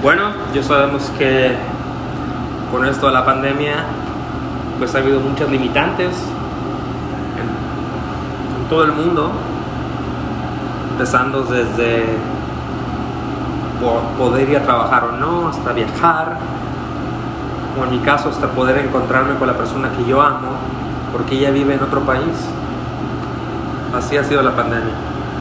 Bueno, ya sabemos que con esto de la pandemia, pues ha habido muchas limitantes en, todo el mundo, empezando desde poder ir a trabajar o no, hasta viajar, o en mi caso hasta poder encontrarme con la persona que yo amo, porque ella vive en otro país. Así ha sido la pandemia.